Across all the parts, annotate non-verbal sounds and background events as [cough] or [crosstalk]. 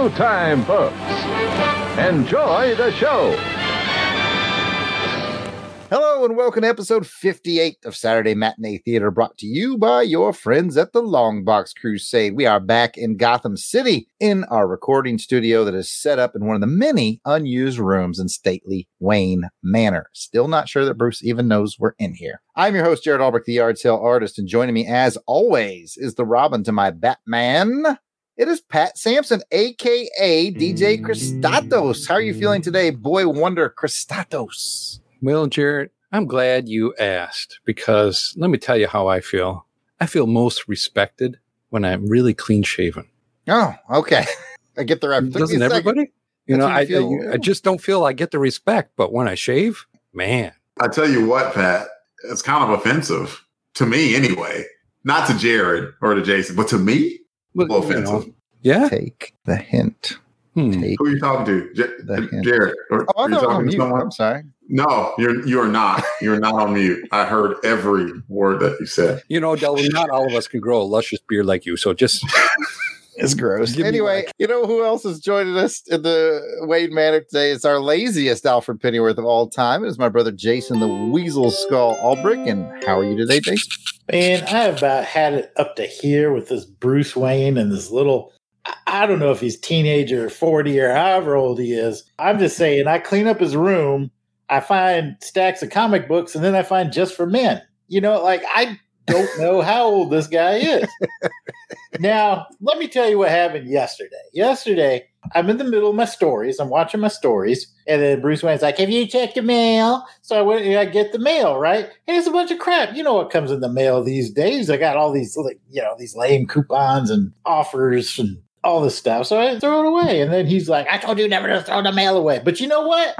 showtime, folks. Enjoy the show. Hello and welcome to episode 58 of Saturday Matinee Theater, brought to you by your friends at the Longbox Crusade. We are back in Gotham City in our recording studio that is set up in one of the many unused rooms in stately Wayne Manor. Still not sure that Bruce even knows we're in here. I'm your host, Jared Albrecht, the Yard Sale Artist, and joining me as always is the Robin to my Batman. It is Pat Sampson, aka DJ Christatos. How are you feeling today, boy wonder Christatos? Well, Jared, I'm glad you asked because let me tell you how I feel. I feel most respected when I'm really clean shaven. Oh, okay. [laughs] I get the reference. Doesn't everybody? You That's know, when I, feel- I, I just don't feel I get the respect, but when I shave, man, I tell you what, Pat, it's kind of offensive to me anyway. Not to Jared or to Jason, but to me, well, well, you know, offensive. yeah. Take the hint. Hmm. Take. Who are you talking to, J- Jared? Or, Oh, I are you thought I'm talking to mute. someone? I'm sorry. No, you're you are not. You're not on mute. I heard every word that you said. You know, Delvin, not all of us can grow a luscious beard like you. So just [laughs] It's gross. Give Anyway, you know who else is joining us in the Wayne Manor today? It's our laziest Alfred Pennyworth of all time. It is my brother Jason the Weasel Skull Albrecht. And how are you today, Jason? Man, I have about had it up to here with this Bruce Wayne and this little. I- I don't know if he's teenager or 40 or however old he is. I'm just saying, I clean up his room, I find stacks of comic books, and then I find just for men. You know, like I don't know how old this guy is. [laughs] now, let me tell you what happened yesterday. Yesterday, I'm in the middle of my stories. I'm watching my stories, and then Bruce Wayne's like, "Have you checked the mail?" So I went and I get the mail, right? And it's a bunch of crap. You know what comes in the mail these days? I got all these, like, you know, these lame coupons and offers and all this stuff. So I throw it away, and then he's like, "I told you never to throw the mail away." But you know what?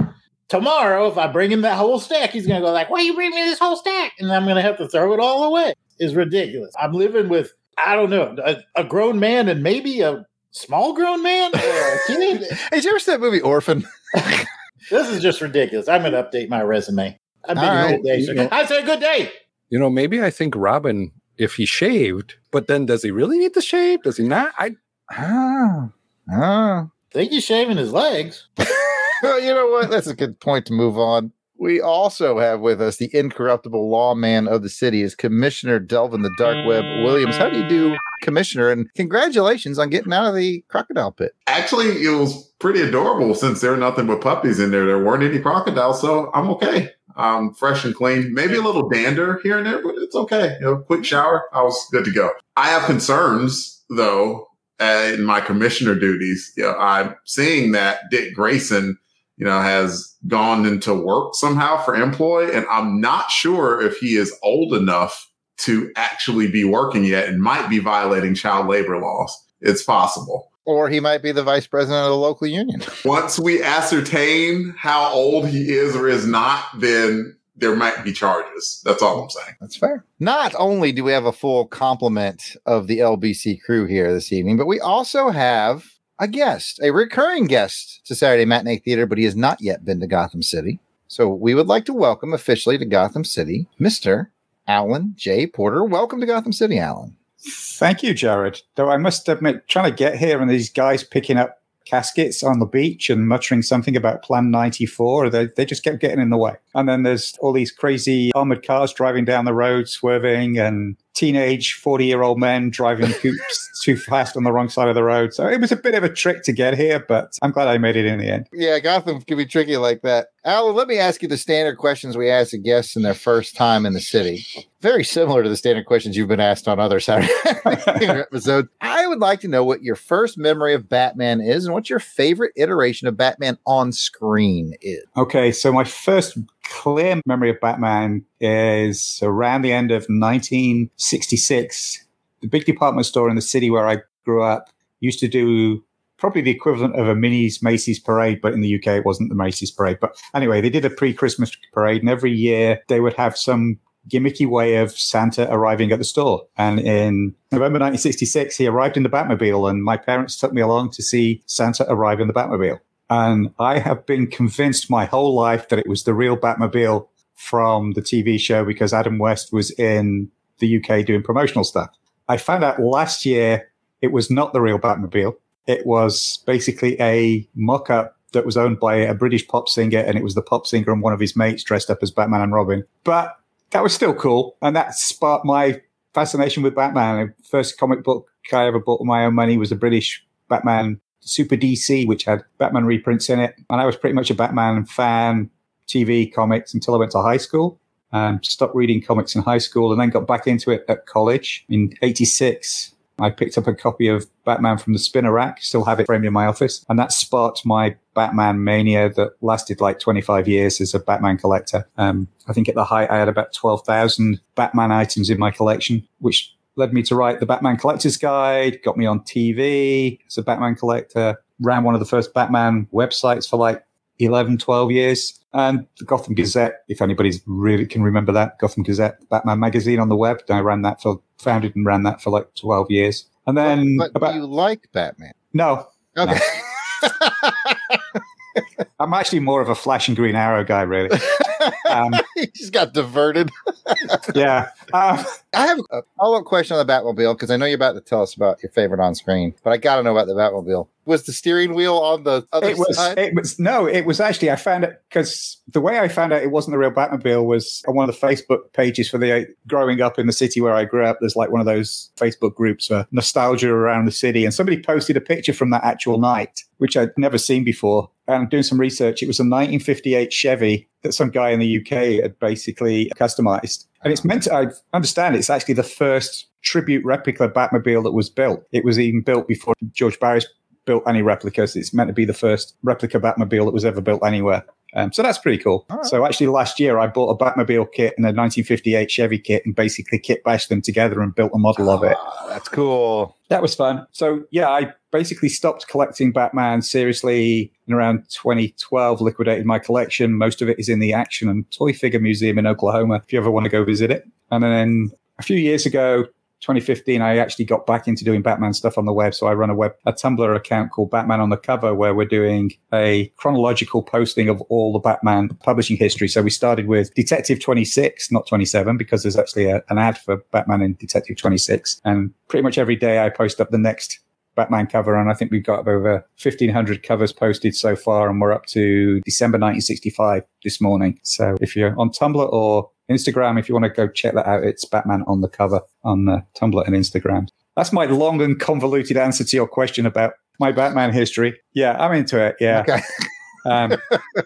Tomorrow, if I bring him that whole stack, he's gonna go like, "Why you bring me this whole stack?" And I'm gonna have to throw it all away. It's ridiculous. I'm living with I don't know a, a grown man and maybe a small grown man or a [laughs] kid. Hey, did you ever see that movie Orphan? [laughs] this is just ridiculous. I'm gonna update my resume. I've been right. whole day. sir. You know- I say good day. you know, maybe I think Robin, if he shaved, but then does he really need to shave? Does he not? I Ah, ah. think he's shaving his legs. [laughs] well, you know what? That's a good point to move on. We also have with us the incorruptible lawman of the city, is Commissioner Delvin the Dark Web Williams. How do you do, Commissioner? And congratulations on getting out of the crocodile pit. Actually, it was pretty adorable since there are nothing but puppies in there. There weren't any crocodiles, so I'm okay. I'm fresh and clean. Maybe a little dander here and there, but it's okay. You know, quick shower, I was good to go. I have concerns though uh, in my commissioner duties. You know, I'm seeing that Dick Grayson, you know, has gone into work somehow for employ, and I'm not sure if he is old enough to actually be working yet and might be violating child labor laws. It's possible. Or he might be the vice president of the local union. [laughs] Once we ascertain how old he is or is not, then there might be charges. That's all I'm saying. That's fair. Not only do we have a full complement of the LBC crew here this evening, but we also have a guest, a recurring guest to Saturday Matinee Theater, but he has not yet been to Gotham City. So we would like to welcome officially to Gotham City, Mr. Alan J. Porter. Welcome to Gotham City, Alan. Thank you, Jared. Though I must admit, trying to get here and these guys picking up caskets on the beach and muttering something about Plan 94, they, they just kept getting in the way. And then there's all these crazy armored cars driving down the road, swerving, and teenage 40 year old men driving coops [laughs] too fast on the wrong side of the road. So it was a bit of a trick to get here, but I'm glad I made it in the end. Yeah, Gotham can be tricky like that. Alan, let me ask you the standard questions we ask the guests in their first time in the city. Very similar to the standard questions you've been asked on other Saturday [laughs] [laughs] episodes. I would like to know what your first memory of Batman is and what your favorite iteration of Batman on screen is. Okay, so my first clear memory of Batman is around the end of 1966. The big department store in the city where I grew up used to do probably the equivalent of a mini's Macy's parade, but in the UK it wasn't the Macy's parade. But anyway, they did a pre-Christmas parade, and every year they would have some gimmicky way of Santa arriving at the store. And in November 1966, he arrived in the Batmobile, and my parents took me along to see Santa arrive in the Batmobile. And I have been convinced my whole life that it was the real Batmobile from the TV show because Adam West was in the UK doing promotional stuff. I found out last year it was not the real Batmobile. It was basically a mock up that was owned by a British pop singer, and it was the pop singer and one of his mates dressed up as Batman and Robin. But that was still cool, and that sparked my fascination with Batman. The first comic book I ever bought with my own money was a British Batman Super DC, which had Batman reprints in it. And I was pretty much a Batman fan, TV, comics until I went to high school. Um, stopped reading comics in high school and then got back into it at college in 86. I picked up a copy of Batman from the spinner rack, still have it framed in my office. And that sparked my Batman mania that lasted like 25 years as a Batman collector. Um, I think at the height, I had about 12,000 Batman items in my collection, which led me to write the Batman Collector's Guide, got me on TV as a Batman collector, ran one of the first Batman websites for like 11, 12 years. And the Gotham Gazette, if anybody's really can remember that, Gotham Gazette, Batman magazine on the web. I ran that for, founded and ran that for like 12 years. And then but, but about, you like Batman? no, Okay. [laughs] I'm actually more of a Flash and Green Arrow guy, really. Um, [laughs] he just got diverted. [laughs] yeah. Um, I have a follow up question on the Batmobile because I know you're about to tell us about your favorite on screen, but I got to know about the Batmobile. Was the steering wheel on the other it was side? it was no it was actually i found it because the way i found out it wasn't the real batmobile was on one of the facebook pages for the growing up in the city where i grew up there's like one of those facebook groups for nostalgia around the city and somebody posted a picture from that actual night which i'd never seen before and doing some research it was a 1958 chevy that some guy in the uk had basically customized and it's meant to i understand it's actually the first tribute replica batmobile that was built it was even built before george barris built any replicas. It's meant to be the first replica Batmobile that was ever built anywhere. Um, so that's pretty cool. Right. So actually, last year I bought a Batmobile kit and a 1958 Chevy kit, and basically kit bashed them together and built a model of it. Ah, that's cool. That was fun. So yeah, I basically stopped collecting Batman seriously in around 2012. Liquidated my collection. Most of it is in the Action and Toy Figure Museum in Oklahoma. If you ever want to go visit it, and then a few years ago. 2015, I actually got back into doing Batman stuff on the web. So I run a web, a Tumblr account called Batman on the Cover, where we're doing a chronological posting of all the Batman publishing history. So we started with Detective 26, not 27, because there's actually a, an ad for Batman in Detective 26. And pretty much every day I post up the next Batman cover, and I think we've got over 1,500 covers posted so far, and we're up to December 1965 this morning. So if you're on Tumblr or Instagram, if you want to go check that out, it's Batman on the cover on uh, Tumblr and Instagram. That's my long and convoluted answer to your question about my Batman history. Yeah, I'm into it. Yeah. Okay. [laughs] Um,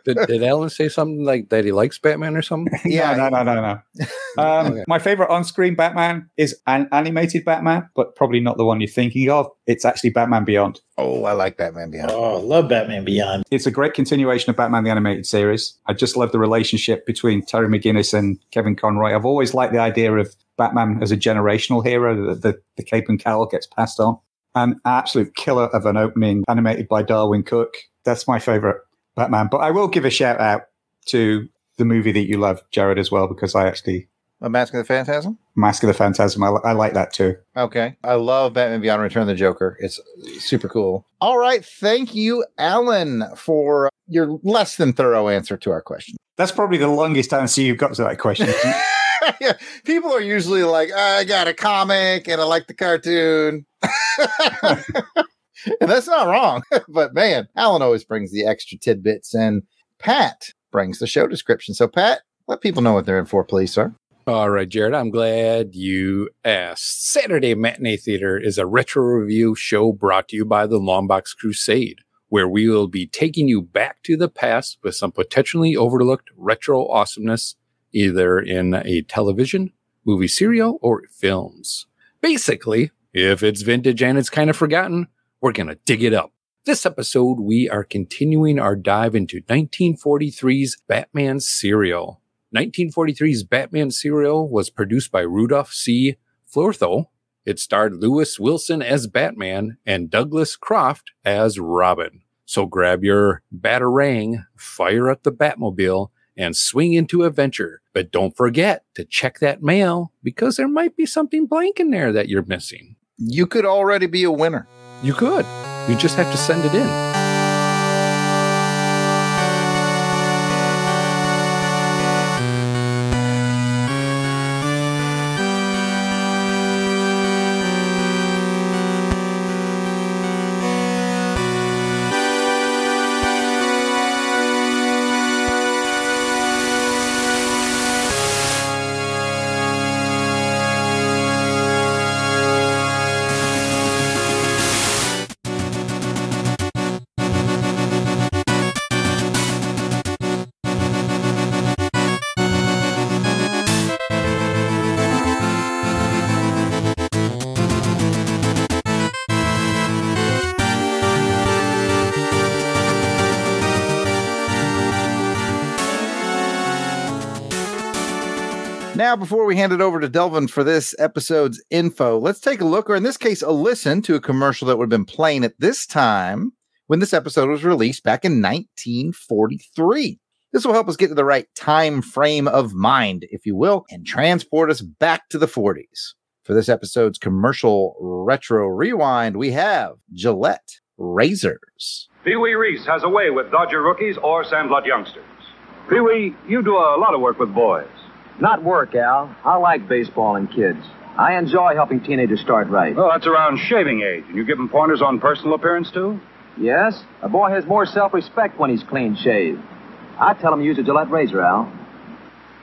Did, did Alan say something like that he likes Batman or something? [laughs] Yeah. no, no, no, no, no. [laughs] Um, Okay. My favorite on-screen Batman is an animated Batman, but probably not the one you're thinking of. It's actually Batman Beyond. Oh, I like Batman Beyond. Oh, I love Batman Beyond. It's a great continuation of Batman the Animated Series. I just love the relationship between Terry McGinnis and Kevin Conroy. I've always liked the idea of Batman as a generational hero, that the, the cape and cowl gets passed on. An absolute killer of an opening animated by Darwyn Cooke. That's my favorite Batman. But I will give a shout out to the movie that you love, Jared, as well, because I actually, A Mask of the Phantasm? Mask of the Phantasm, I, I like that too. Okay. I love Batman Beyond Return of the Joker. It's super cool. All right. Thank you, Alan, for your less than thorough answer to our question. That's probably the longest answer you've got to that question. [laughs] yeah, people are usually like, uh, I got a comic and I like the cartoon. [laughs] [laughs] and that's not wrong. [laughs] but man, Alan always brings the extra tidbits, and Pat brings the show description. So, Pat, let people know what they're in for, please, sir. All right, Jared, I'm glad you asked. Saturday Matinee Theater is a retro review show brought to you by the Longbox Crusade, where we will be taking you back to the past with some potentially overlooked retro awesomeness, either in a television, movie serial, or films. Basically, if it's vintage and it's kind of forgotten, we're going to dig it up. This episode, we are continuing our dive into 1943's Batman serial. 1943's Batman serial was produced by Rudolph C. Flothow. It starred Lewis Wilson as Batman and Douglas Croft as Robin. So grab your Batarang, fire up the Batmobile, and swing into adventure. But don't forget to check that mail because there might be something blank in there that you're missing. You could already be a winner. You could. You just have to send it in. Now, before we hand it over to Delvin for this episode's info, let's take a look, or in this case, a listen to a commercial that would have been playing at this time when this episode was released back in 1943. This will help us get to the right time frame of mind, if you will, and transport us back to the 40s. For this episode's commercial retro rewind, we have Gillette Razors. Pee Wee Reese has a way with Dodger rookies or Sandlot youngsters. Pee Wee, you do a lot of work with boys. Not work, Al. I like baseball and kids. I enjoy helping teenagers start right. Well, that's around shaving age, and you give them pointers on personal appearance, too? Yes, a boy has more self-respect when he's clean shaved. I tell him to use a Gillette razor, Al.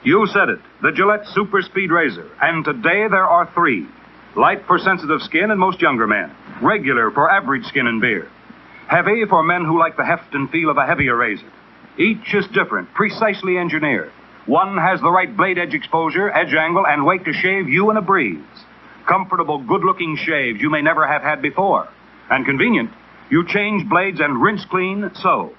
You said it. The Gillette Super Speed Razor. And today there are three. Light for sensitive skin and most younger men. Regular for average skin and beard. Heavy for men who like the heft and feel of a heavier razor. Each is different, precisely engineered. One has the right blade edge exposure, edge angle, and weight to shave you in a breeze. Comfortable, good looking shaves you may never have had before. And convenient, you change blades and rinse clean so.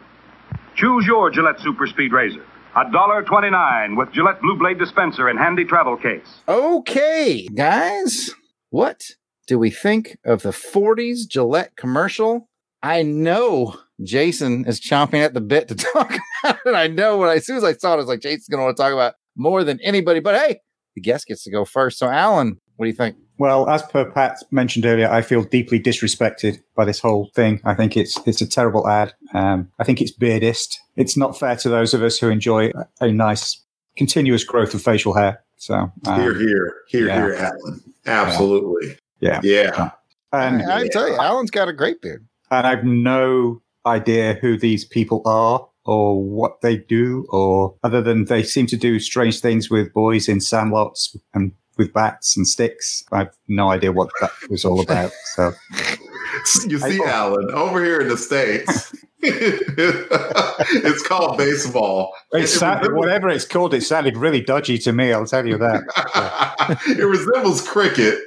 Choose your Gillette Super Speed Razor. A dollar twenty-nine with Gillette Blue Blade dispenser and handy travel case. Okay, guys, what do we think of the 40s Gillette commercial? I know Jason is chomping at the bit to [laughs] talk about it. I know when I, as soon as I saw it, I was like, Jason's going to want to talk about more than anybody. But hey, the guest gets to go first. So, Alan, what do you think? Well, as per Pat mentioned earlier, I feel deeply disrespected by this whole thing. I think it's it's a terrible ad. Um, I think it's beardist. It's not fair to those of us who enjoy a nice continuous growth of facial hair. So um, here, here, here, yeah. here, Alan. Absolutely. yeah, Yeah. and I, I tell you, Alan's got a great beard. and I've no idea who these people are or what they do, or other than they seem to do strange things with boys in sandlots and with bats and sticks. I've no idea what that was all about. So [laughs] You see, Alan, over here in the States, [laughs] it's called baseball. it sounded, whatever it's called, it sounded really dodgy to me. I'll tell you that. [laughs] it resembles cricket.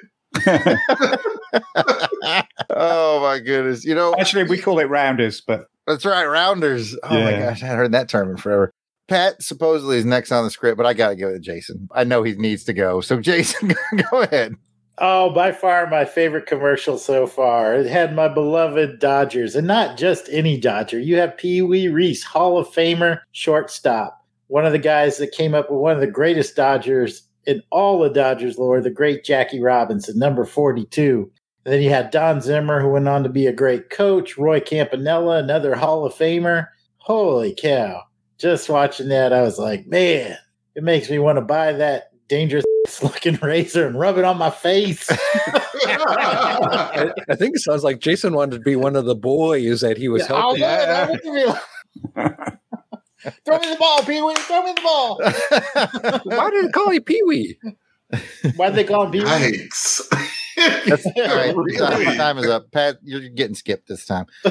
[laughs] oh my goodness! You know, Actually, we call it rounders, but that's right, rounders. Oh my gosh, I hadn't heard that term in forever. Pat supposedly is next on the script, but I got to go to Jason. I know he needs to go, so [laughs] Jason, go ahead. Oh, by far my favorite commercial so far. It had my beloved Dodgers, and not just any Dodger. You have Pee Wee Reese, Hall of Famer, shortstop. One of the guys that came up with one of the greatest Dodgers in all the Dodgers lore, the great Jackie Robinson, number 42. And then you had Don Zimmer, who went on to be a great coach, Roy Campanella, another Hall of Famer. Holy cow. Just watching that, I was like, man, it makes me want to buy that dangerous [laughs] looking razor and rub it on my face. [laughs] I, I think it sounds like Jason wanted to be one of the boys that he was Yeah, I'll helping. do it. I want be like- Throw me the ball, Pee Wee. Throw me the ball. [laughs] Why did they call you Pee Wee? Why do they call him Pee Wee? Yikes. That's, [laughs] all right, [laughs] time, time is up. Pat, you're getting skipped this time. [laughs]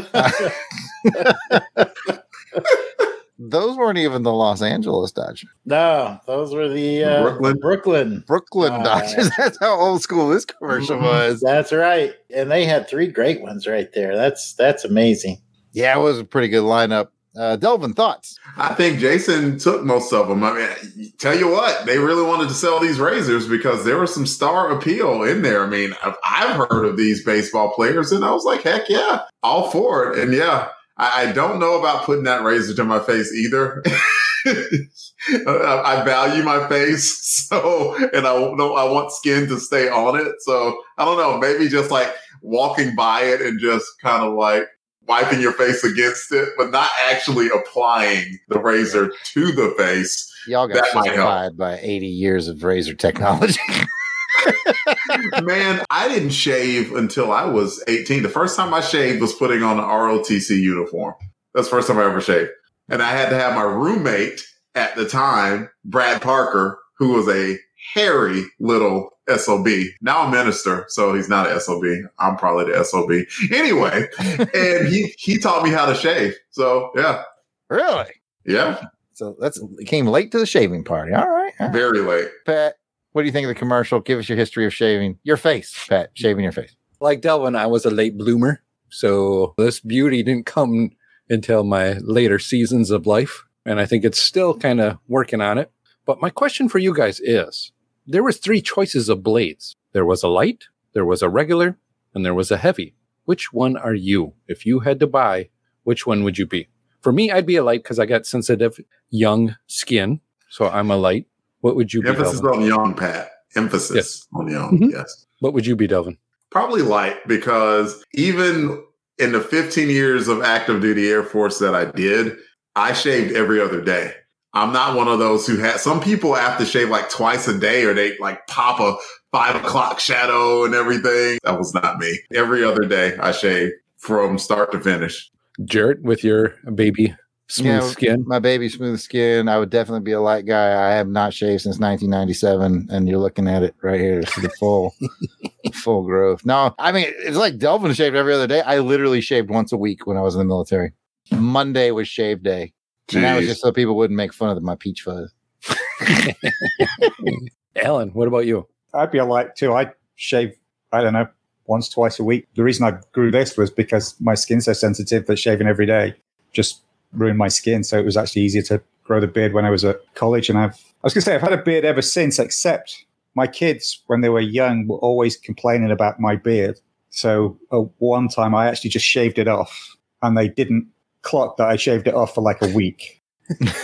those weren't even the Los Angeles Dodgers. No, those were the uh, Brooklyn? Brooklyn. Brooklyn Uh, Dodgers. That's how old school this commercial was. That's right. And they had three great ones right there. That's that's amazing. Yeah, it was a pretty good lineup. Uh, Delvin, thoughts? I think Jason took most of them. I mean, tell you what, they really wanted to sell these razors because there was some star appeal in there. I mean, I've, heard of these baseball players, and I was like, heck yeah, all for it. And yeah, I, I don't know about putting that razor to my face either. [laughs] I, I value my face, [laughs] so and I know I want skin to stay on it. So I don't know, maybe just like walking by it and just kind of like wiping your face against it, but not actually applying the razor to the face. Y'all got That by 80 years of razor technology. [laughs] Man, I didn't shave until I was 18. The first time I shaved was putting on an ROTC uniform. That's the first time I ever shaved. And I had to have my roommate at the time, Brad Parker, who was a hairy little SOB. Now I'm minister, so he's not an SOB. I'm probably the SOB. Anyway, [laughs] and he he taught me how to shave. So yeah. really? Yeah. So that's it came late to the shaving party. All right. all right. Very late. Pat, what do you think of the commercial? Give us your history of shaving your face, Pat, shaving your face. Like Delvin, I was a late bloomer. So this beauty didn't come until my later seasons of life. And I think it's still kind of working on it. But my question for you guys is there was three choices of blades. There was a light, there was a regular, and there was a heavy. Which one are you? If you had to buy, which one would you be? For me, I'd be a light because I got sensitive young skin, so I'm a light. What would you be? Emphasis Delvin? on young, Pat. Emphasis Yes. on young. Mhm. Yes. What would you be, Delvin? Probably light because even in the 15 years of active duty Air Force that I did, I shaved every other day. I'm not one of those who had some people have to shave like twice a day or they like pop a five o'clock shadow and everything. That was not me. Every other day I shave from start to finish. Jared, with your baby smooth Yeah, skin. My baby smooth skin. I would definitely be a light guy. I have not shaved since 1997, and you're looking at it right here. It's the full, [laughs] full growth. No, I mean it's like Delvin shaved every other day. I literally shaved once a week when I was in the military. Monday was shave day, and that was just so people wouldn't make fun of my peach fuzz. [laughs] Alan, what about you? I'd be a light too. I shave, I don't know, once, twice a week. The reason I grew this was because my skin's so sensitive that shaving every day just ruined my skin. So it was actually easier to grow the beard when I was at college. And I've, I was going to say, I've had a beard ever since, except my kids, when they were young, were always complaining about my beard. So uh, one time I actually just shaved it off and they didn't clock that I shaved it off for like a week.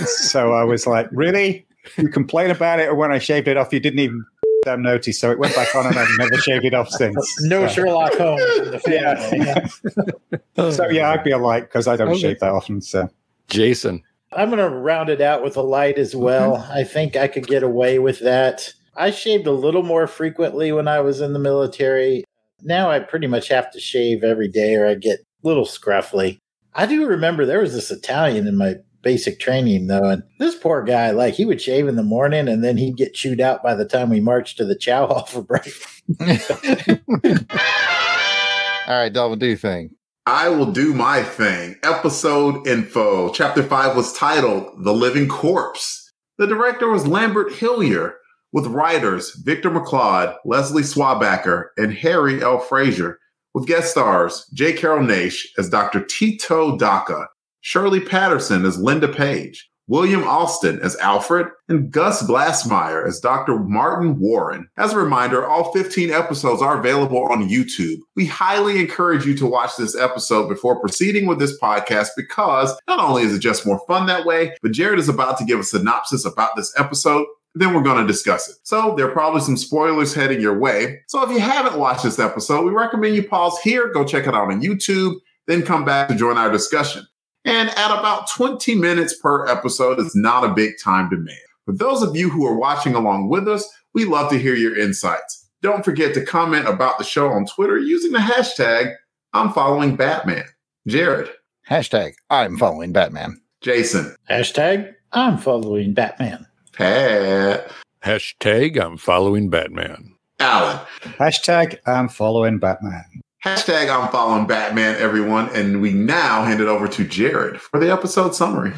so I was like, really? You complain about it, or when I shaved it off, you didn't even damn notice. So it went back on, and I've never shaved it off since. No so, Sherlock Holmes in the family. [laughs] so yeah, I'd be a light because I don't Okay. shave that often. So Jason. I'm going to round it out with a light as well. I think I could get away with that. I shaved a little more frequently when I was in the military. Now I pretty much have to shave every day or I get a little scruffly. I do remember there was this Italian in my basic training though, and this poor guy, like he would shave in the morning and then he'd get chewed out by the time we marched to the chow hall for breakfast. [laughs] All right, Delvin, do your thing. I will do my thing. Episode info. Chapter 5 was titled The Living Corpse. The director was Lambert Hillyer, with writers Victor McLeod, Leslie Swabacker, and Harry L. Fraser, with guest stars J. Carrol Naish as Dr. Tito Daka, Shirley Patterson as Linda Page, William Austin as Alfred, and Gus Glassmire as Dr. Martin Warren. As a reminder, all 15 episodes are available on YouTube. We highly encourage you to watch this episode before proceeding with this podcast because not only is it just more fun that way, but Jared is about to give a synopsis about this episode. Then we're going to discuss it. So there are probably some spoilers heading your way. So if you haven't watched this episode, we recommend you pause here, go check it out on YouTube, then come back to join our discussion. And at about 20 minutes per episode it's not a big time to man. For those of you who are watching along with us, we love to hear your insights. Don't forget to comment about the show on Twitter using the hashtag I'm following Batman. Jared, Hashtag I'm following Batman. Jason, Hashtag I'm following Batman. Pat, Hashtag I'm following Batman. Alan. hashtag I'm following Batman. Hashtag I'm following Batman, everyone. And we now hand it over to Jared for the episode summary.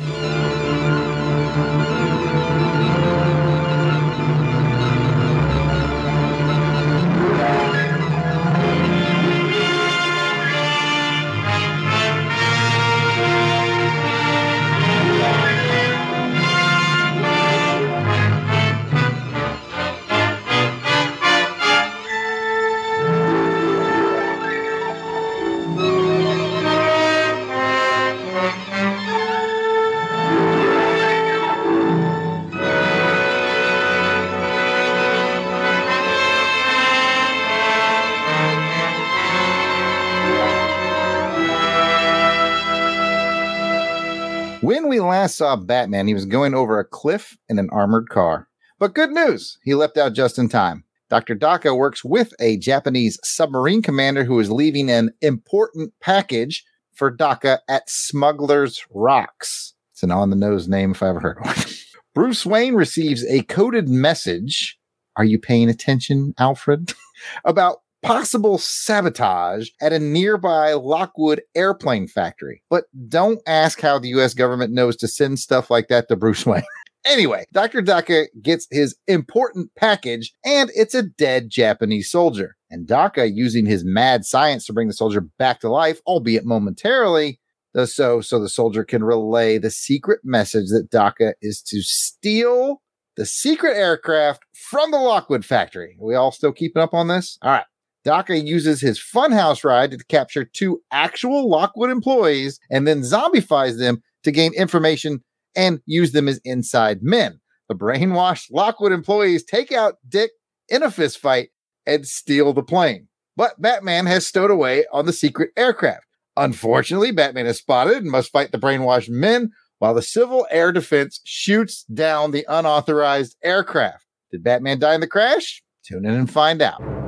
Last saw Batman, he was going over a cliff in an armored car. But good news, he left out just in time. Dr. Daka works with a Japanese submarine commander who is leaving an important package for Daka at Smuggler's Rocks. It's an on the nose name if I ever heard one. [laughs] Bruce Wayne receives a coded message. Are you paying attention, Alfred? [laughs] About possible sabotage at a nearby Lockwood airplane factory. But don't ask how the US government knows to send stuff like that to Bruce Wayne. [laughs] Anyway, Dr. Daka gets his important package, and it's a dead Japanese soldier. And Daka, using his mad science to bring the soldier back to life, albeit momentarily, does so so the soldier can relay the secret message that Daka is to steal the secret aircraft from the Lockwood factory. Are we all still keeping up on this? All right. Daka uses his funhouse ride to capture two actual Lockwood employees and then zombifies them to gain information and use them as inside men. The brainwashed Lockwood employees take out Dick in a fist fight and steal the plane. But Batman has stowed away on the secret aircraft. Unfortunately, Batman is spotted and must fight the brainwashed men while the Civil Air Defense shoots down the unauthorized aircraft. Did Batman die in the crash? Tune in and find out.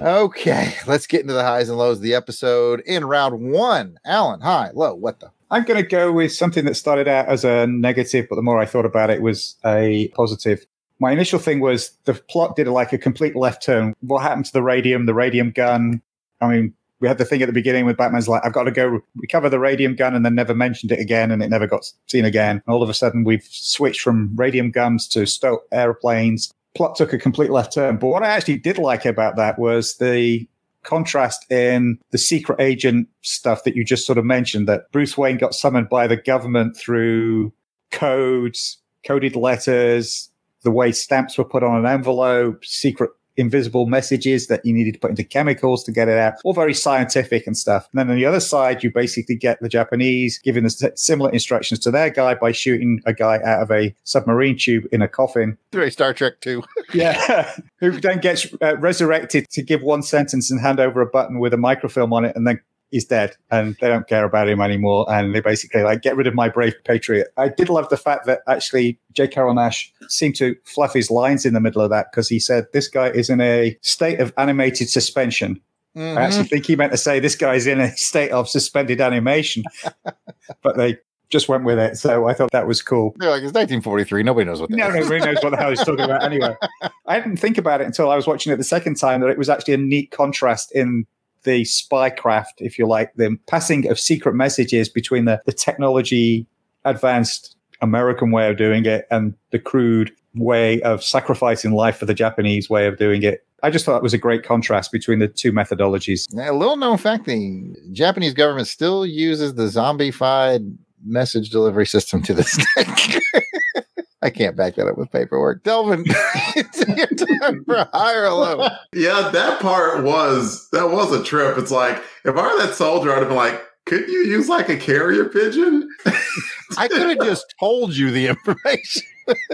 Okay, let's get into the highs and lows of the episode in round one. Alan, high, low, what the? I'm going to go with something that started out as a negative, but the more I thought about it, was a positive. My initial thing was the plot did like a complete left turn. What happened to the radium, the radium gun? I mean, we had the thing at the beginning with Batman's like, I've got to go recover the radium gun, and then never mentioned it again, and it never got seen again. And all of a sudden, we've switched from radium guns to stoke airplanes. Plot took a complete left turn. But what I actually did like about that was the contrast in the secret agent stuff that you just sort of mentioned that Bruce Wayne got summoned by the government through codes, coded letters, the way stamps were put on an envelope, secret invisible messages that you needed to put into chemicals to get it out, all very scientific and stuff. And then on the other side, you basically get the Japanese giving the similar instructions to their guy by shooting a guy out of a submarine tube in a coffin. Very Star Trek too. [laughs] yeah, [laughs] who then gets uh, resurrected to give one sentence and hand over a button with a microfilm on it, and then he's dead, and they don't care about him anymore. And they basically like get rid of my brave patriot. I did love the fact that actually J. Carrol Naish seemed to fluff his lines in the middle of that because he said this guy is in a state of animated suspension. I actually mm-hmm. think he meant to say this guy's in a state of suspended animation, [laughs] but they just went with it. So I thought that was cool. They're like, it's 1943. Nobody knows what that No, is. nobody knows what the hell he's talking about anyway. [laughs] I didn't think about it until I was watching it the second time that it was actually a neat contrast in the spycraft, if you like, the passing of secret messages between the, the technology advanced American way of doing it and the crude way of sacrificing life for the Japanese way of doing it. I just thought it was a great contrast between the two methodologies. A little known fact the Japanese government still uses the zombified message delivery system to this [laughs] day. I can't back that up with paperwork. Delvin, [laughs] it's your time for high or low. Yeah, that part was that was a trip. It's like if I were that soldier, I'd have been like, couldn't you use like a carrier pigeon? I could have [laughs] just told you the information.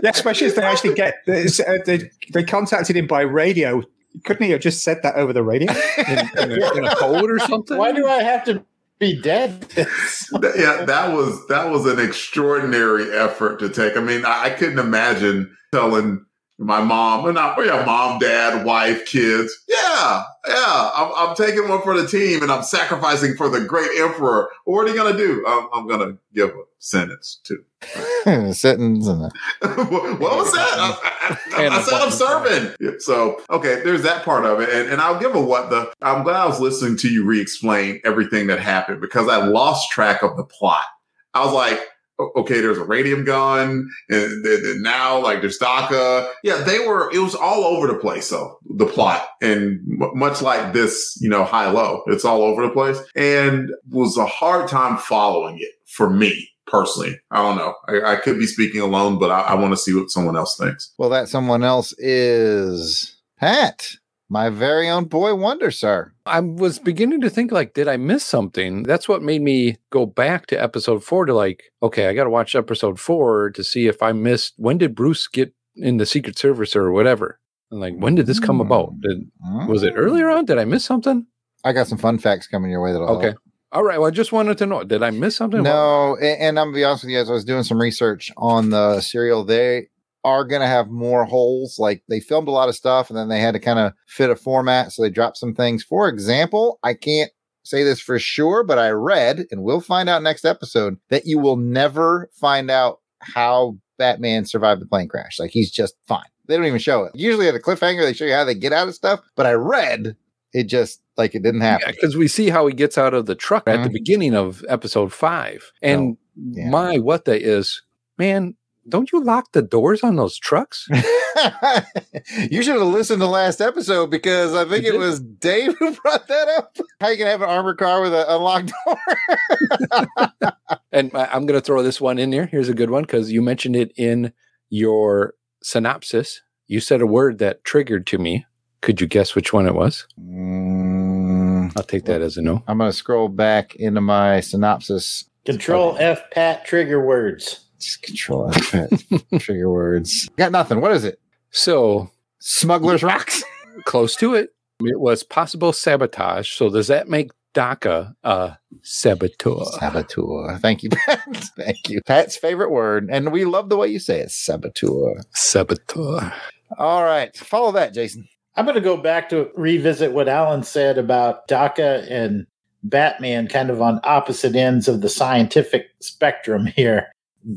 Yeah, especially if they actually get they, uh, they, they contacted him by radio. Couldn't he have just said that over the radio? [laughs] in, in, a, in a code or something? Why do I have to be dead? [laughs] Yeah, that was that was an extraordinary effort to take. I mean, I, I couldn't imagine telling my mom, not, well, yeah, mom, dad, wife, kids. Yeah, yeah, I'm, I'm taking one for the team, and I'm sacrificing for the great emperor. What are you gonna do? I'm, I'm gonna give a sentence to. [laughs] Sentence and [laughs] what was that? I, I- And I a said I'm serving. Yeah, So okay, there's that part of it, and, and I'll give a what the. I'm glad I was listening to you re-explain everything that happened because I lost track of the plot. I was like, okay, there's a radium gun, and, then then now like there's Daka. Yeah, they were. It was all over the place. So the plot, and m- much like this, you know, high low, it's all over the place, and was a hard time following it for me personally. I don't know. I, I could be speaking alone, but I, I want to see what someone else thinks. Well, that someone else is Pat, my very own boy wonder, sir. I was beginning to think like, did I miss something? That's what made me go back to episode four to like, okay, I got to watch episode four to see if I missed when did Bruce get in the Secret Service or whatever. And like, when did this come about? Did, hmm. was it earlier on? Did I miss something? I got some fun facts coming your way that'll help. All right. Well, I just wanted to know. Did I miss something? No, a- and, I'm gonna be honest with you guys. I was doing some research on the serial. They are gonna have more holes. Like they filmed a lot of stuff, and then they had to kind of fit a format, so they dropped some things. For example, I can't say this for sure, but I read, and we'll find out next episode that you will never find out how Batman survived the plane crash. Like he's just fine. They don't even show it. Usually at a cliffhanger, they show you how they get out of stuff. But I read it just like it didn't happen. because we see how he gets out of the truck at the Mhm. beginning of episode five. And yeah. my what the is, man, don't you lock the doors on those trucks? [laughs] you should have listened to last episode because I think it was Dave who brought that up. How you can have an armored car with an unlocked door? And I'm going to throw this one in there. Here's a good one because you mentioned it in your synopsis. You said a word that triggered to me. Could you guess which one it was? Mm, Mm-hmm. I'll take that as a no. I'm going to scroll back into my synopsis. Control F Pat trigger words. Just control F, Pat, [laughs] trigger words. Got nothing. What is it? So Smuggler's Rocks. [laughs] close to it. It was possible sabotage. So does that make Daka a saboteur? Saboteur. Thank you, [laughs] Pat. Thank you. Pat's favorite word. And we love the way you say it. Saboteur. Saboteur. All right. Follow that, Jason. I'm going to go back to revisit what Alan said about Daka and Batman kind of on opposite ends of the scientific spectrum here,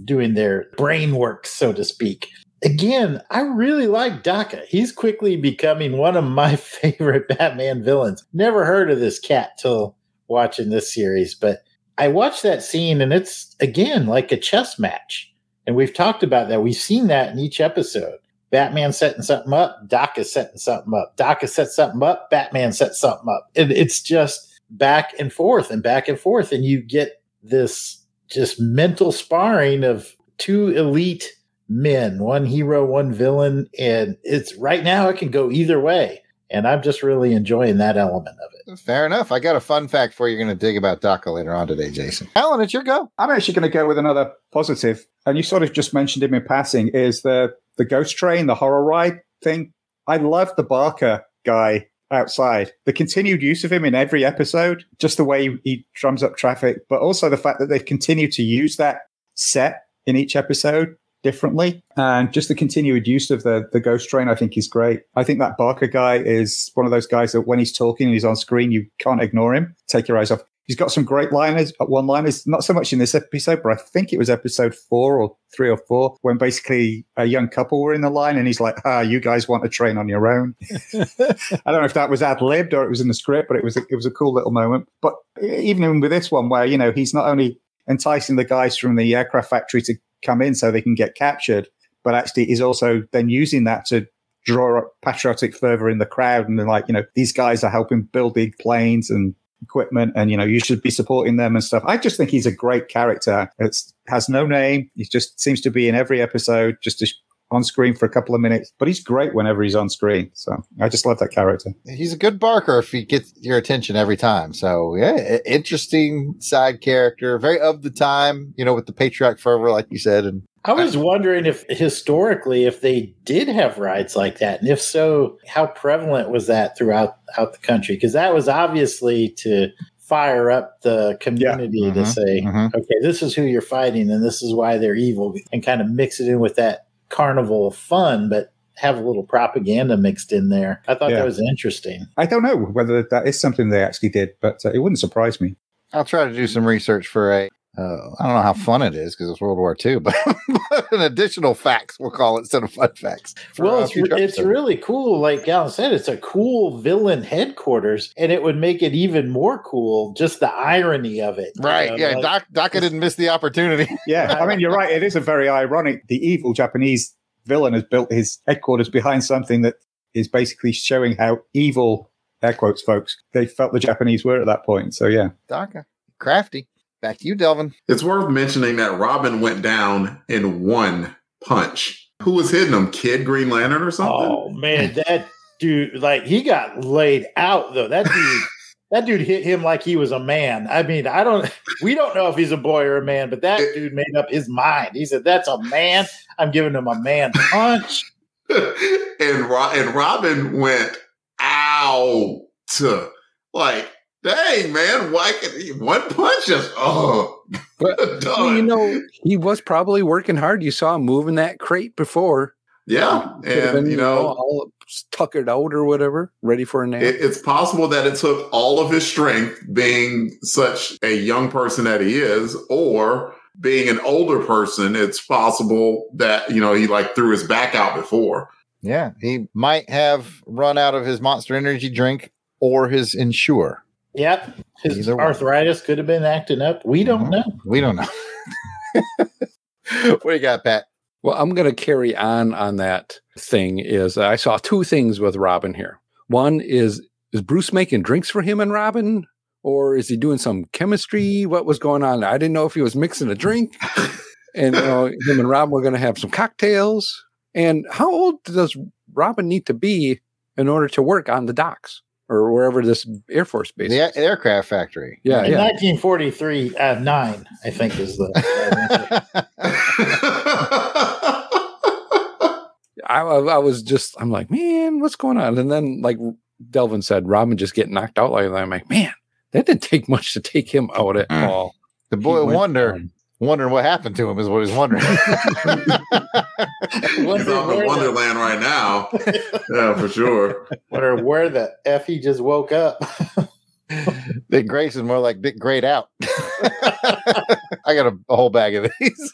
doing their brain work, so to speak. Again, I really like Daka. He's quickly becoming one of my [laughs] favorite Batman villains. Never heard of this cat till watching this series, but I watched that scene and it's, again, like a chess match. And we've talked about that. We've seen that in each episode. Batman setting something up, Doc is setting something up. Doc is sets something up, Batman sets something up. And it's just back and forth and back and forth. And you get this just mental sparring of two elite men, one hero, one villain. And it's right now it can go either way. And I'm just really enjoying that element of it. Fair enough. I got a fun fact for you. You're going to dig about Daka later on today, Jason. Alan, it's your go. I'm actually going to go with another positive, and you sort of just mentioned him in passing. Is the the ghost train, the horror ride thing? I love the Barker guy outside. The continued use of him in every episode, just the way he drums up traffic, but also the fact that they've continued to use that set in each episode differently, and just the continued use of the the ghost train. I think is great. I think that Barker guy is one of those guys that when he's talking and he's on screen, you can't ignore him. Take your eyes off. He's got some great liners, one liners, not so much in this episode, but I think it was episode four or three or four, when basically a young couple were in the line and he's like, ah, you guys want a train on your own. [laughs] I don't know if that was ad libbed or it was in the script, but it was, a, it was a cool little moment. But even with this one, where, you know, he's not only enticing the guys from the aircraft factory to come in so they can get captured, but actually is also then using that to draw up patriotic fervor in the crowd. And they're like, you know, these guys are helping build big planes and equipment and you know you should be supporting them and stuff i just think he's a great character it's has no name he just seems to be in every episode just on screen for a couple of minutes but he's great whenever he's on screen so i just love that character He's a good barker if he gets your attention every time. So, yeah, interesting side character. Very of the time, you know, with the patriotic fervor, like you said. And I was wondering if historically if they did have rides like that, and if so, how prevalent was that throughout out the country? Because that was obviously to fire up the community to Mhm, say, mhm. okay, this is who you're fighting, and this is why they're evil, and kind of mix it in with that carnival fun, but have a little propaganda mixed in there. I thought Yeah. that was interesting. i don't know whether that is something they actually did but uh, it wouldn't surprise me I'll try to do some research for a. Uh, I don't know how fun it is because it's World War II, [laughs] but, but an additional facts, we'll call it instead of fun facts. Well, uh, it's, future it's really cool. Like Alan said, it's a cool villain headquarters, and it would make it even more cool. Just the irony of it, you right. know, Yeah, like- Doc, Daka didn't miss the opportunity. [laughs] yeah i mean you're right it is a very ironic the evil japanese villain has built his headquarters behind something that is basically showing how evil air quotes folks they felt the japanese were at that point so yeah Daka, crafty. Back to you, Delvin. It's worth mentioning that Robin went down in one punch. Who was hitting him? Kid Green Lantern or something? Oh man, that dude! Like he got laid out though. That dude, [laughs] that dude hit him like he was a man. I mean, I don't. We don't know if he's a boy or a man, but that dude made up his mind. He said, "That's a man. I'm giving him a man punch." [laughs] and Ro- and Robin went out. Like, dang man, why could one punch just oh But [laughs] done. well, you know, he was probably working hard. You saw him moving that crate before. yeah, Could have and been, you know, all tuckered out or whatever, ready for a nap. it, it's possible that it took all of his strength, being such a young person that he is, or being an older person. It's possible that you know he like threw his back out before. Yeah, he might have run out of his Monster Energy drink or his Ensure. Yep, his Either one. arthritis could have been acting up. We don't Mhm. know. We don't know. [laughs] what do you got, Pat? Well, I'm going to carry on on that thing. Is I saw two things with Robin here. One is is Bruce making drinks for him and Robin, or is he doing some chemistry? What was going on? I didn't know if he was mixing a drink, [laughs] and you know, him and Robin were going to have some cocktails. And how old does Robin need to be in order to work on the docks or wherever this Air Force base? The is? a- aircraft factory. Yeah, In yeah. 1943, uh, nine, I think is the. [laughs] I, I I was just, I'm like, man, what's going on? And then, like Delvin said, Robin just get knocked out like that. I'm like, man, that didn't take much to take him out at Mm. all. The boy He went wonder, on. Wondering what happened to him is what he's wondering. [laughs] He's on the Wonderland right now. [laughs] Yeah, for sure. Wonder where the F he just woke up. [laughs] Big Grace is more like Big Great Out. I got a, a whole bag of these.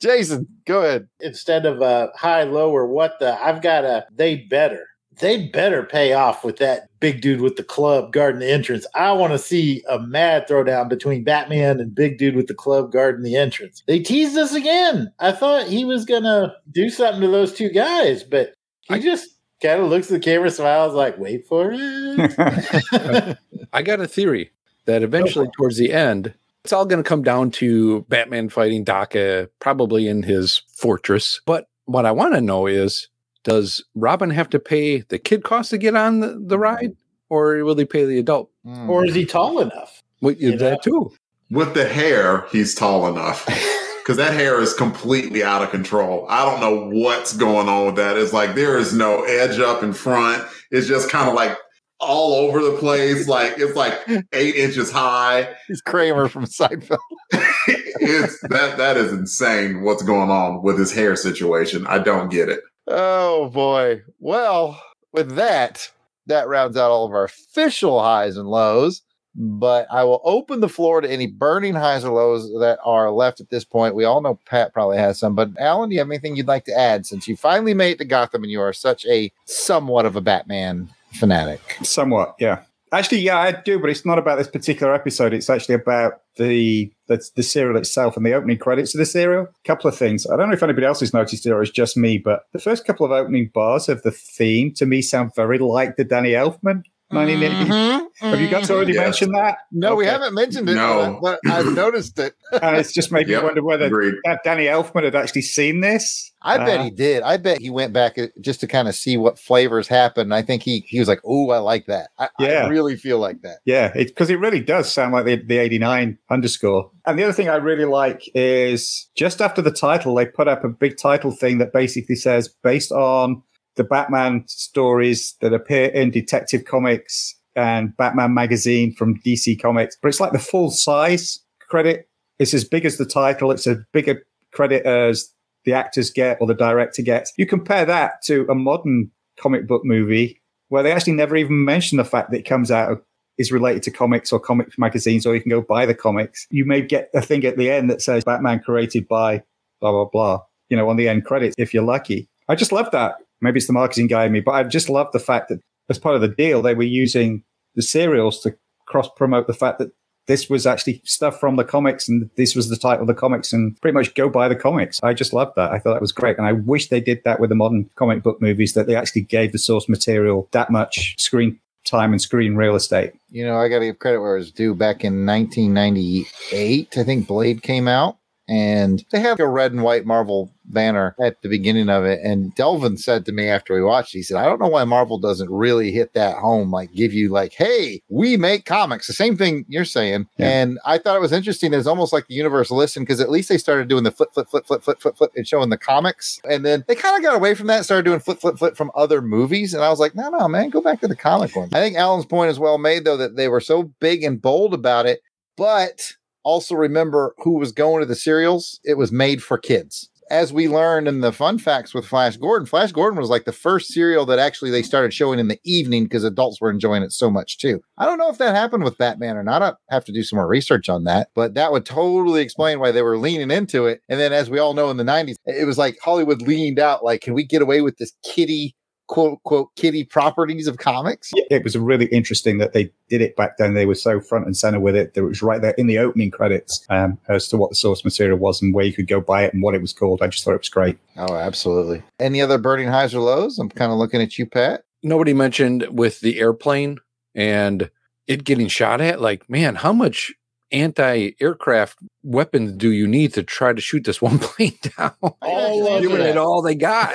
Jason, go ahead. Instead of a high, low, or what the, I've got a they better. They better pay off with that big dude with the club guarding the entrance. I want to see a mad throwdown between Batman and big dude with the club guarding the entrance. They teased us again. I thought he was gonna do something to those two guys, but he I- just kind of looks at the camera, smiles, like, "Wait for it." [laughs] I got a theory that eventually, towards the end, it's all going to come down to Batman fighting Daka, probably in his fortress. But what I want to know is does Robin have to pay the kid cost to get on the, the ride, or will he pay the adult? Hmm. or is he tall enough? Well, You that too. With the hair, he's tall enough. [laughs] Because that hair is completely out of control. I don't know what's going on with that. It's like there is no edge up in front. It's just kind of like all over the place. Like it's like eight inches high. [laughs] He's Kramer from Seinfeld. [laughs] it's that that is insane what's going on with his hair situation. I don't get it. Oh boy. Well, with that, that rounds out all of our official highs and lows. But I will open the floor to any burning highs or lows that are left at this point. We all know Pat probably has some, but Alan, do you have anything you'd like to add since you finally made it to Gotham and you are such a somewhat of a Batman fanatic? Somewhat, yeah. Actually, yeah, I do, but it's not about this particular episode. It's actually about the the, the serial itself and the opening credits of the serial. A couple of things. I don't know if anybody else has noticed it or it's just me, but the first couple of opening bars of the theme to me sound very like the Danny Elfman 1980. Mhm, Have you guys already Yes. mentioned that? No, we haven't mentioned it, No. but I've [laughs] noticed it. And it's just made me Yep, wonder whether Agreed. that Danny Elfman had actually seen this. I bet Uh, he did. I bet he went back uh, just to kind of see what flavors happened. I think he he was like, "Oh, I like that." I, I really feel like that. Yeah, because it, really does sound like the, the 89 underscore. And the other thing I really like is just after the title, they put up a big title thing that basically says, based on the Batman stories that appear in Detective Comics and Batman magazine from DC Comics. But it's like the full size credit. It's as big as the title, it's a bigger credit as the actors get or the director gets. You compare that to a modern comic book movie where they actually never even mention the fact that it comes out is related to comics or comic magazines, or you can go buy the comics. You may get a thing at the end that says Batman created by blah, blah, blah, you know, on the end credits if you're lucky. I just love that. Maybe it's the marketing guy in me, but I just love the fact that as part of the deal, they were using the serials to cross promote the fact that this was actually stuff from the comics and this was the title of the comics and pretty much go buy the comics. I just loved that. I thought that was great. And I wish they did that with the modern comic book movies, that they actually gave the source material that much screen time and screen real estate. You know, I got to give credit where it's due. Back in 1998, I think Blade came out, and they have a red and white Marvel banner at the beginning of it. And Delvin said to me after we watched, he said, "I don't know why Marvel doesn't really hit that home, like give you like, hey, we make comics." The same thing you're saying, Yeah. and I thought it was interesting. It's almost like the universe listened because at least they started doing the flip, flip, flip, flip, flip, flip, flip, and showing the comics, and then they kind of got away from that, and started doing flip, flip, flip from other movies. And I was like, no, no, man, go back to the comic one. I think Alan's point is well made, though, that they were so big and bold about it, but also remember who was going to the serials. It was made for kids. As we learned in the fun facts with Flash Gordon, Flash Gordon was like the first serial that actually they started showing in the evening because adults were enjoying it so much too. I don't know if that happened with Batman or not. I have to do some more research on that, but that would totally explain why they were leaning into it. And then, as we all know, in the 90s, it was like Hollywood leaned out like, can we get away with this kitty quote quote kitty properties of comics. It was really interesting that they did it back then. They were so front and center with it. That it was right there in the opening credits um, as to what the source material was and where you could go buy it and what it was called. I just thought it was great. Oh, absolutely. Any other burning highs or lows? I'm kind of looking at you, Pat. Nobody mentioned with the airplane and it getting shot at. Like, man, how much anti-aircraft weapons do you need to try to shoot this [laughs] one plane down? All of Giving it. it all they got.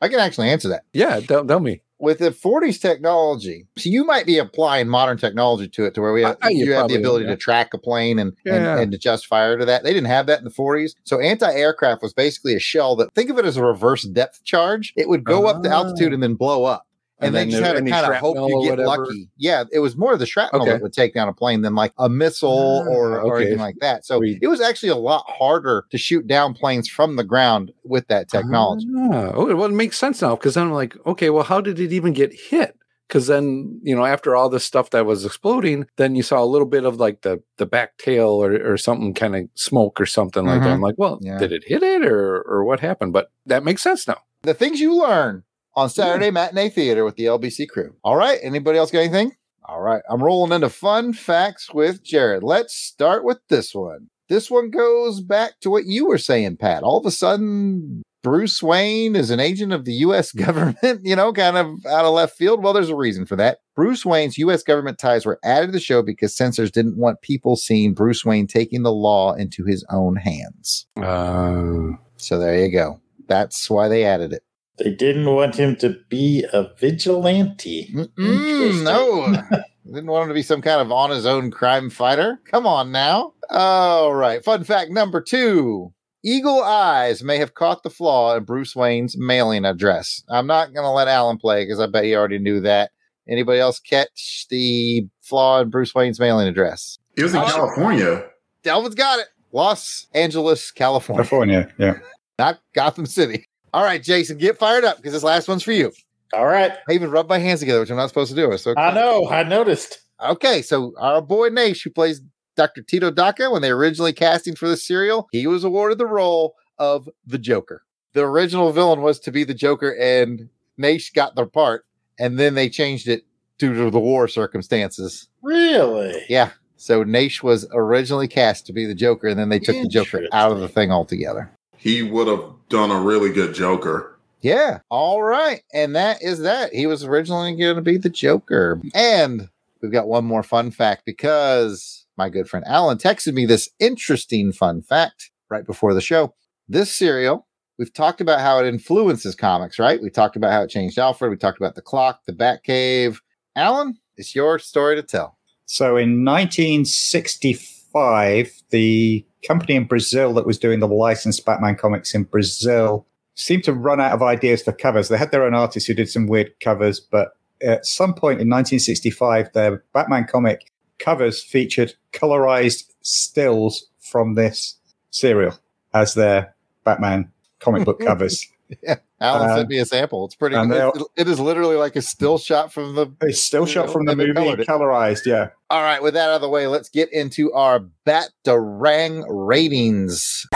I can actually answer that. Yeah, tell, tell me. With the 40s technology, so you might be applying modern technology to it to where we have, I- you have the ability yeah. to track a plane and, and, Yeah. and adjust fire to that. They didn't have that in the 40s. So anti aircraft was basically a shell that think of it as a reverse depth charge. It would go up to Ah. altitude and then blow up. And, And they then just had to kind of hope you get lucky. Yeah, it was more of the shrapnel Okay. that would take down a plane than like a missile Ah, or, or anything like that. So it was actually a lot harder to shoot down planes from the ground with that technology. Ah, oh, well, it makes sense now because then I'm like, okay, well, how did it even get hit? Because then, you know, after all this stuff that was exploding, then you saw a little bit of like the the back tail or, or something kind of smoke or something like that. Mhm. I'm like, well, Yeah. did it hit it or or what happened? But that makes sense now. the things you learn on Saturday matinee theater with the LBC crew. All right. Anybody else got anything? All right. I'm rolling into fun facts with Jared. Let's start with this one. This one goes back to what you were saying, Pat. All of a sudden, Bruce Wayne is an agent of the U.S. [laughs] government, you know, kind of out of left field. Well, there's a reason for that. Bruce Wayne's U.S. government ties were added to the show because censors didn't want people seeing Bruce Wayne taking the law into his own hands. Uh, So there you go. That's why they added it. They didn't want him to be a vigilante. Mm-mm, no. [laughs] Didn't want him to be some kind of on his own crime fighter. Come on now. All right. Fun fact number two Eagle Eyes may have caught the flaw in Bruce Wayne's mailing address. I'm not going to let Alan play because I bet he already knew that. Anybody else catch the flaw in Bruce Wayne's mailing address? It was in Oh. California. Delvin's got it. Los Angeles, California, California, yeah. not Gotham City. All right, Jason, get fired up because this last one's for you. All right. I even rubbed my hands together, which I'm not supposed to do. So I know. I noticed. Okay, so our boy Naish, who plays Dr. Tito Daka, when they originally casting for the serial, he was awarded the role of the Joker. The original villain was to be the Joker, and Naish got the part, and then they changed it due to the war circumstances. Really? Yeah, so Naish was originally cast to be the Joker, and then they took the Joker out of the thing altogether. He would have done a really good Joker. Yeah. All right. And that is that. He was originally going to be the Joker. And we've got one more fun fact because my good friend Alan texted me this interesting fun fact right before the show. This serial, we've talked about how it influences comics, right? We talked about how it changed Alfred. We talked about the clock, the Batcave. Alan, it's your story to tell. So in 1965, the company in Brazil that was doing the licensed Batman comics in Brazil seemed to run out of ideas for covers. They had their own artists who did some weird covers, but at some point in 1965, their Batman comic covers featured colorized stills from this serial as their Batman comic book [laughs] covers. [laughs] Alan Uh, sent me a sample. It's pretty and good. It is literally like a still shot from the It's still shot from the movie, colored colorized, yeah. All right, with that out of the way, let's get into our Batarang ratings.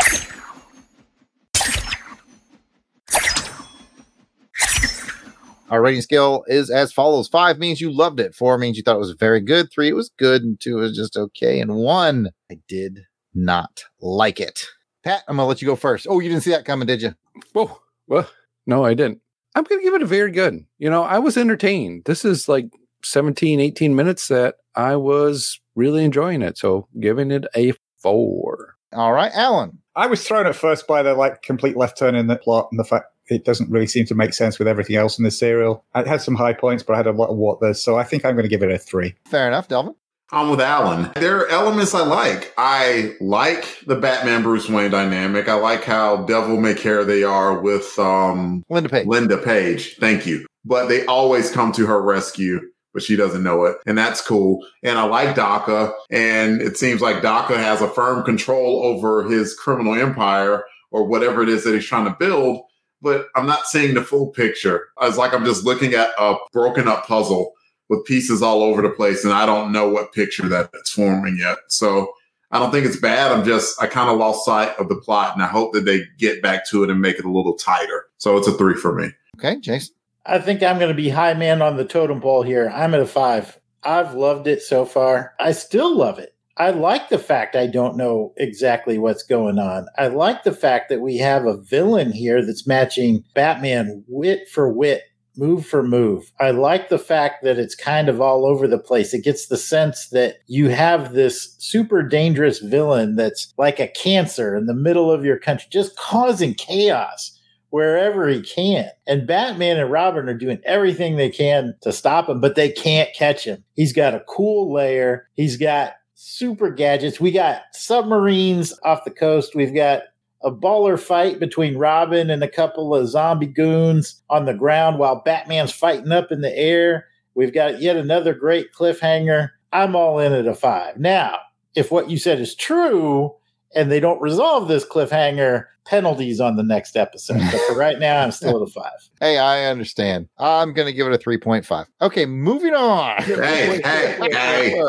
Our rating scale is as follows. Five means you loved it. Four means you thought it was very good. Three, it was good. And two, it was just okay. And one, I did not like it. Pat, I'm going to let you go first. Oh, you didn't see that coming, did you? whoa, well, no, I didn't. I'm going to give it a very good. You know, I was entertained. This is like 17, 18 minutes that I was really enjoying it. So giving it a four. All right, Alan. I was thrown at first by the like complete left turn in the plot and the fact it doesn't really seem to make sense with everything else in the serial. It had some high points, but I had a lot of what there, so I think I'm going to give it a three. Fair enough, Delvin. I'm with Alan. There are elements I like. I like the Batman Bruce Wayne dynamic. I like how devil may care they are with um, Linda Page. Linda Page. Thank you. But they always come to her rescue, but she doesn't know it. And that's cool. And I like Daka. And it seems like Daka has a firm control over his criminal empire or whatever it is that he's trying to build. But I'm not seeing the full picture. It's like I'm just looking at a broken up puzzle with pieces all over the place. And I don't know what picture that it's forming yet. So I don't think it's bad. I'm just, I kind of lost sight of the plot and I hope that they get back to it and make it a little tighter. So it's a three for me. Okay, Jason. I think I'm going to be high man on the totem pole here. I'm at a five. I've loved it so far. I still love it. I like the fact I don't know exactly what's going on. I like the fact that we have a villain here that's matching Batman wit for wit, move for move. I like the fact that it's kind of all over the place. It gets the sense that you have this super dangerous villain that's like a cancer in the middle of your country, just causing chaos wherever he can. And Batman and Robin are doing everything they can to stop him, but they can't catch him. He's got a cool lair. He's got super gadgets. We got submarines off the coast. We've got a baller fight between Robin and a couple of zombie goons on the ground while Batman's fighting up in the air. We've got yet another great cliffhanger. I'm all in at a five. Now, if what you said is true and they don't resolve this cliffhanger, penalties on the next episode. But for right now, I'm still at a five. [laughs] Hey, I understand. I'm going to give it a 3.5. Okay, moving on. Hey, hey, hey. [laughs] [laughs]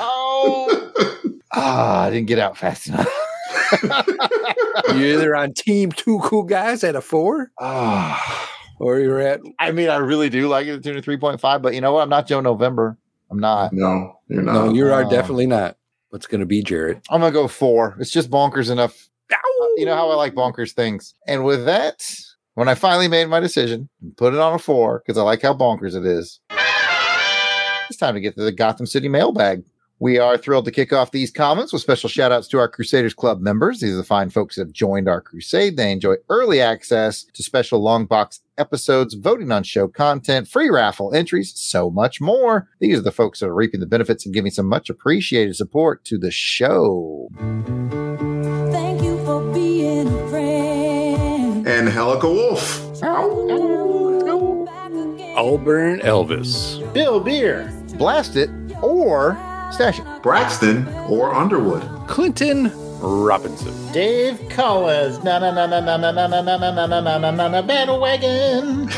oh. Ah, I didn't get out fast enough. [laughs] You're either on team two cool guys at a four, Ah. or you're at I mean, I really do like it at two to 3.5, but you know what? I'm not Joe November. I'm not. no, you're not. no, you are Oh. definitely not. What's going to be Jared? I'm going to go four. It's just bonkers enough. You know how I like bonkers things. And with that, when I finally made my decision and put it on a four, because I like how bonkers it is, it's time to get to the Gotham City mailbag. We are thrilled to kick off these comments with special shout outs to our Crusaders Club members. These are the fine folks that have joined our crusade. They enjoy early access to special long box episodes, voting on show content, free raffle entries, so much more. These are the folks that are reaping the benefits and giving some much appreciated support to the show. Thank you for being a friend. and Helica Wolf. Back again. Auburn Elvis. Bill Beer. Blast it or stash. Braxton or Underwood. Clinton Robinson. Dave Collins. Na na na na na na na na na na na na na na na bandwagon.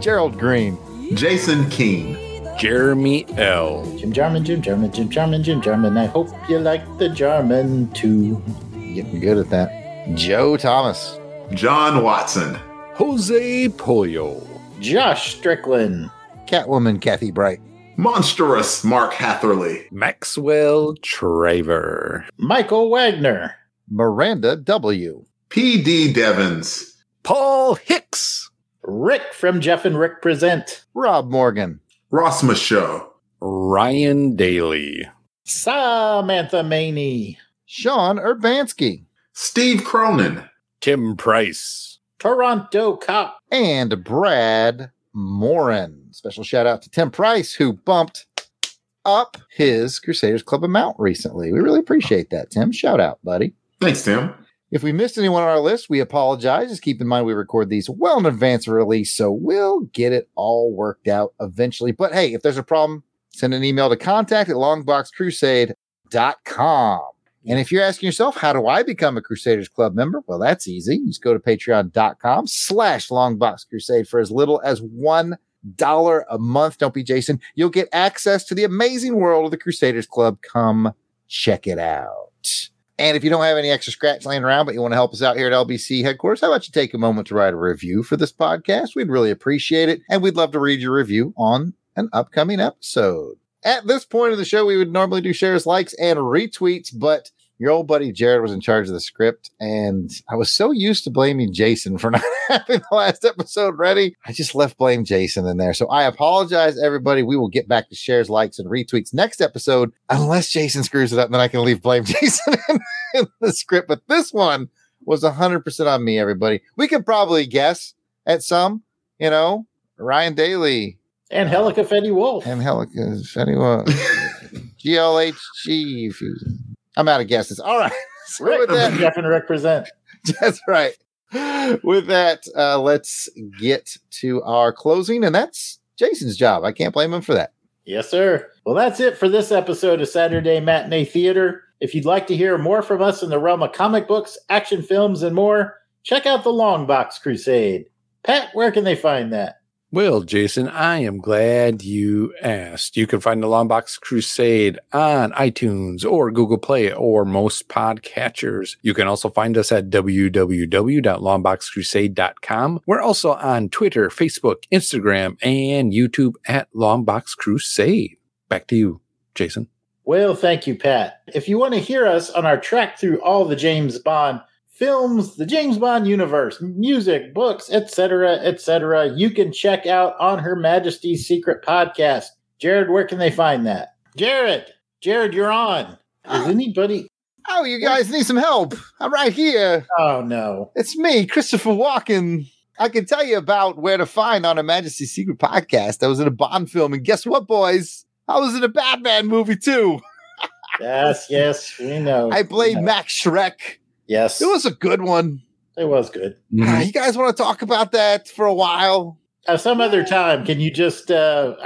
Gerald Green. Jason Keene. Jeremy L. Jim Jarman, Jim Jarman, Jim Jarman, Jim Jarman. I hope you like the Jarman too. Getting good at that. Joe Thomas. John Watson. Jose Polio. Josh Strickland. Catwoman Kathy Bright. Monstrous Mark Hatherley. Maxwell Traver. Michael Wagner. Miranda W. P.D. Devons. Paul Hicks. Rick from Jeff and Rick Present. Rob Morgan. Ross Michaud. Ryan Daly. Samantha Maney. Sean Urbanski. Steve Cronin. Tim Price. Toronto Cop. And Brad Morin. Special shout out to Tim Price, who bumped up his Crusaders Club amount recently. We really appreciate that, Tim. Shout out, buddy. Thanks, Tim. If we missed anyone on our list, we apologize. Just keep in mind we record these well in advance of release, so we'll get it all worked out eventually. But hey, if there's a problem, send an email to contact at longboxcrusade.com. And if you're asking yourself, how do I become a Crusaders Club member? Well, that's easy. You just go to patreon.com slash longboxcrusade for as little as one dollar a month. Don't be Jason. You'll get access to the amazing world of the Crusaders Club. Come check it out. And if you don't have any extra scratch laying around, but you want to help us out here at LBC headquarters, how about you take a moment to write a review for this podcast? We'd really appreciate it. And we'd love to read your review on an upcoming episode. At this point of the show, we would normally do shares, likes, and retweets, but your old buddy Jared was in charge of the script, and I was so used to blaming Jason for [laughs] not having the last episode ready. I just left blame Jason in there. So I apologize, everybody. We will get back to shares, likes, and retweets next episode, unless Jason screws it up, then I can leave blame [laughs] Jason in, in the script. But this one was 100% on me, everybody. We could probably guess at some, you know, Ryan Daly, And Helica Fetty Wolf. and Helica, if anyone, GLHG. I'm out of guesses. All right. [laughs] So Rick with that, Jeff and Rick Present. [laughs] that's right. With that, uh, let's get to our closing, and that's Jason's job. I can't blame him for that. Yes, sir. Well, that's it for this episode of Saturday Matinee Theater. If you'd like to hear more from us in the realm of comic books, action films, and more, check out the Long Box Crusade. Pat, where can they find that? Well, Jason, I am glad you asked. You can find the Longbox Crusade on iTunes or Google Play or most podcatchers. You can also find us at www.longboxcrusade.com. We're also on Twitter, Facebook, Instagram, and YouTube at Longbox Crusade. Back to you, Jason. Well, thank you, Pat. If you want to hear us on our track through all the James Bond films, the James Bond universe, music, books, etc., etc., you can check out on Her Majesty's Secret podcast. Jared, where can they find that? Jared, Jared, you're on. Is anybody? Oh, you guys need some help. I'm right here. Oh no, It's me, Christopher Walken. I can tell you about where to find on a Majesty's Secret podcast. I was in a Bond film, and guess what, boys? I was in a Batman movie too. yes, yes, we know. [laughs] I played Max Shreck. Yes, It was a good one. it was good. Uh, you guys want to talk about that for a while? Uh, some other time, can you just, uh,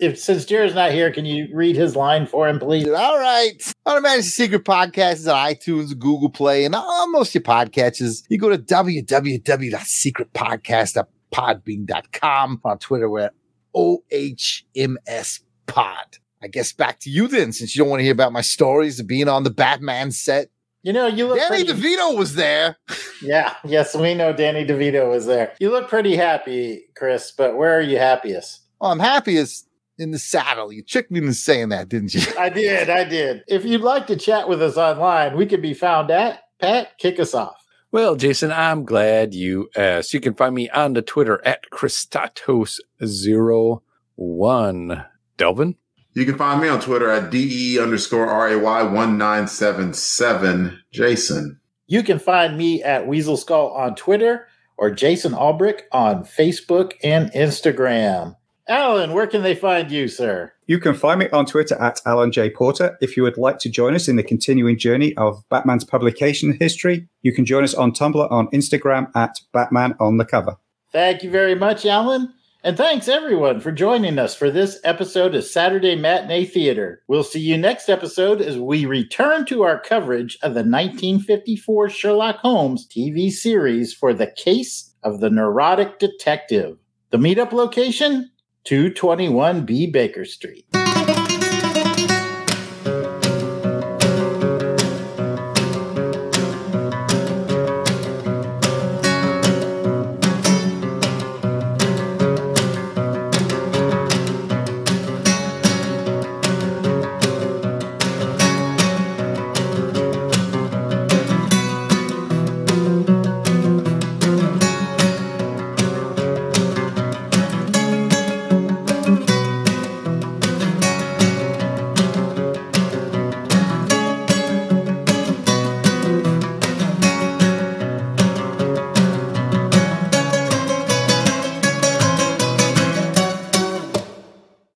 if since Jared's not here, can you read his line for him, please? All right. On a Majesty's Secret podcast is on iTunes, Google Play, and almost your podcatchers. You go to www.secretpodcast.podbean.com. On Twitter, we're at OHMS Pod. I guess back to you then, since you don't want to hear about my stories of being on the Batman set. You know, you look Danny pretty- DeVito was there. Yeah, yes, we know Danny DeVito was there. You look pretty happy, Chris, but where are you happiest? Well, I'm happiest in the saddle. You tricked me into saying that, didn't you? I did, I did. If you'd like to chat with us online, we can be found at Pat, kick us off. Well, Jason, I'm glad you uh, asked. You can find me on the Twitter at Christatos01. Delvin? You can find me on Twitter at DE underscore RAY 1977. Jason. You can find me at Weasel Skull on Twitter or Jason Albrick on Facebook and Instagram. Alan, where can they find you, sir? You can find me on Twitter at Alan J. Porter. If you would like to join us in the continuing journey of Batman's publication history, you can join us on Tumblr on Instagram at Batman on the cover. Thank you very much, Alan. And thanks everyone for joining us for this episode of Saturday Matinee Theater. We'll see you next episode as we return to our coverage of the 1954 Sherlock Holmes TV series for the case of the neurotic detective. The meetup location? 221B Baker Street.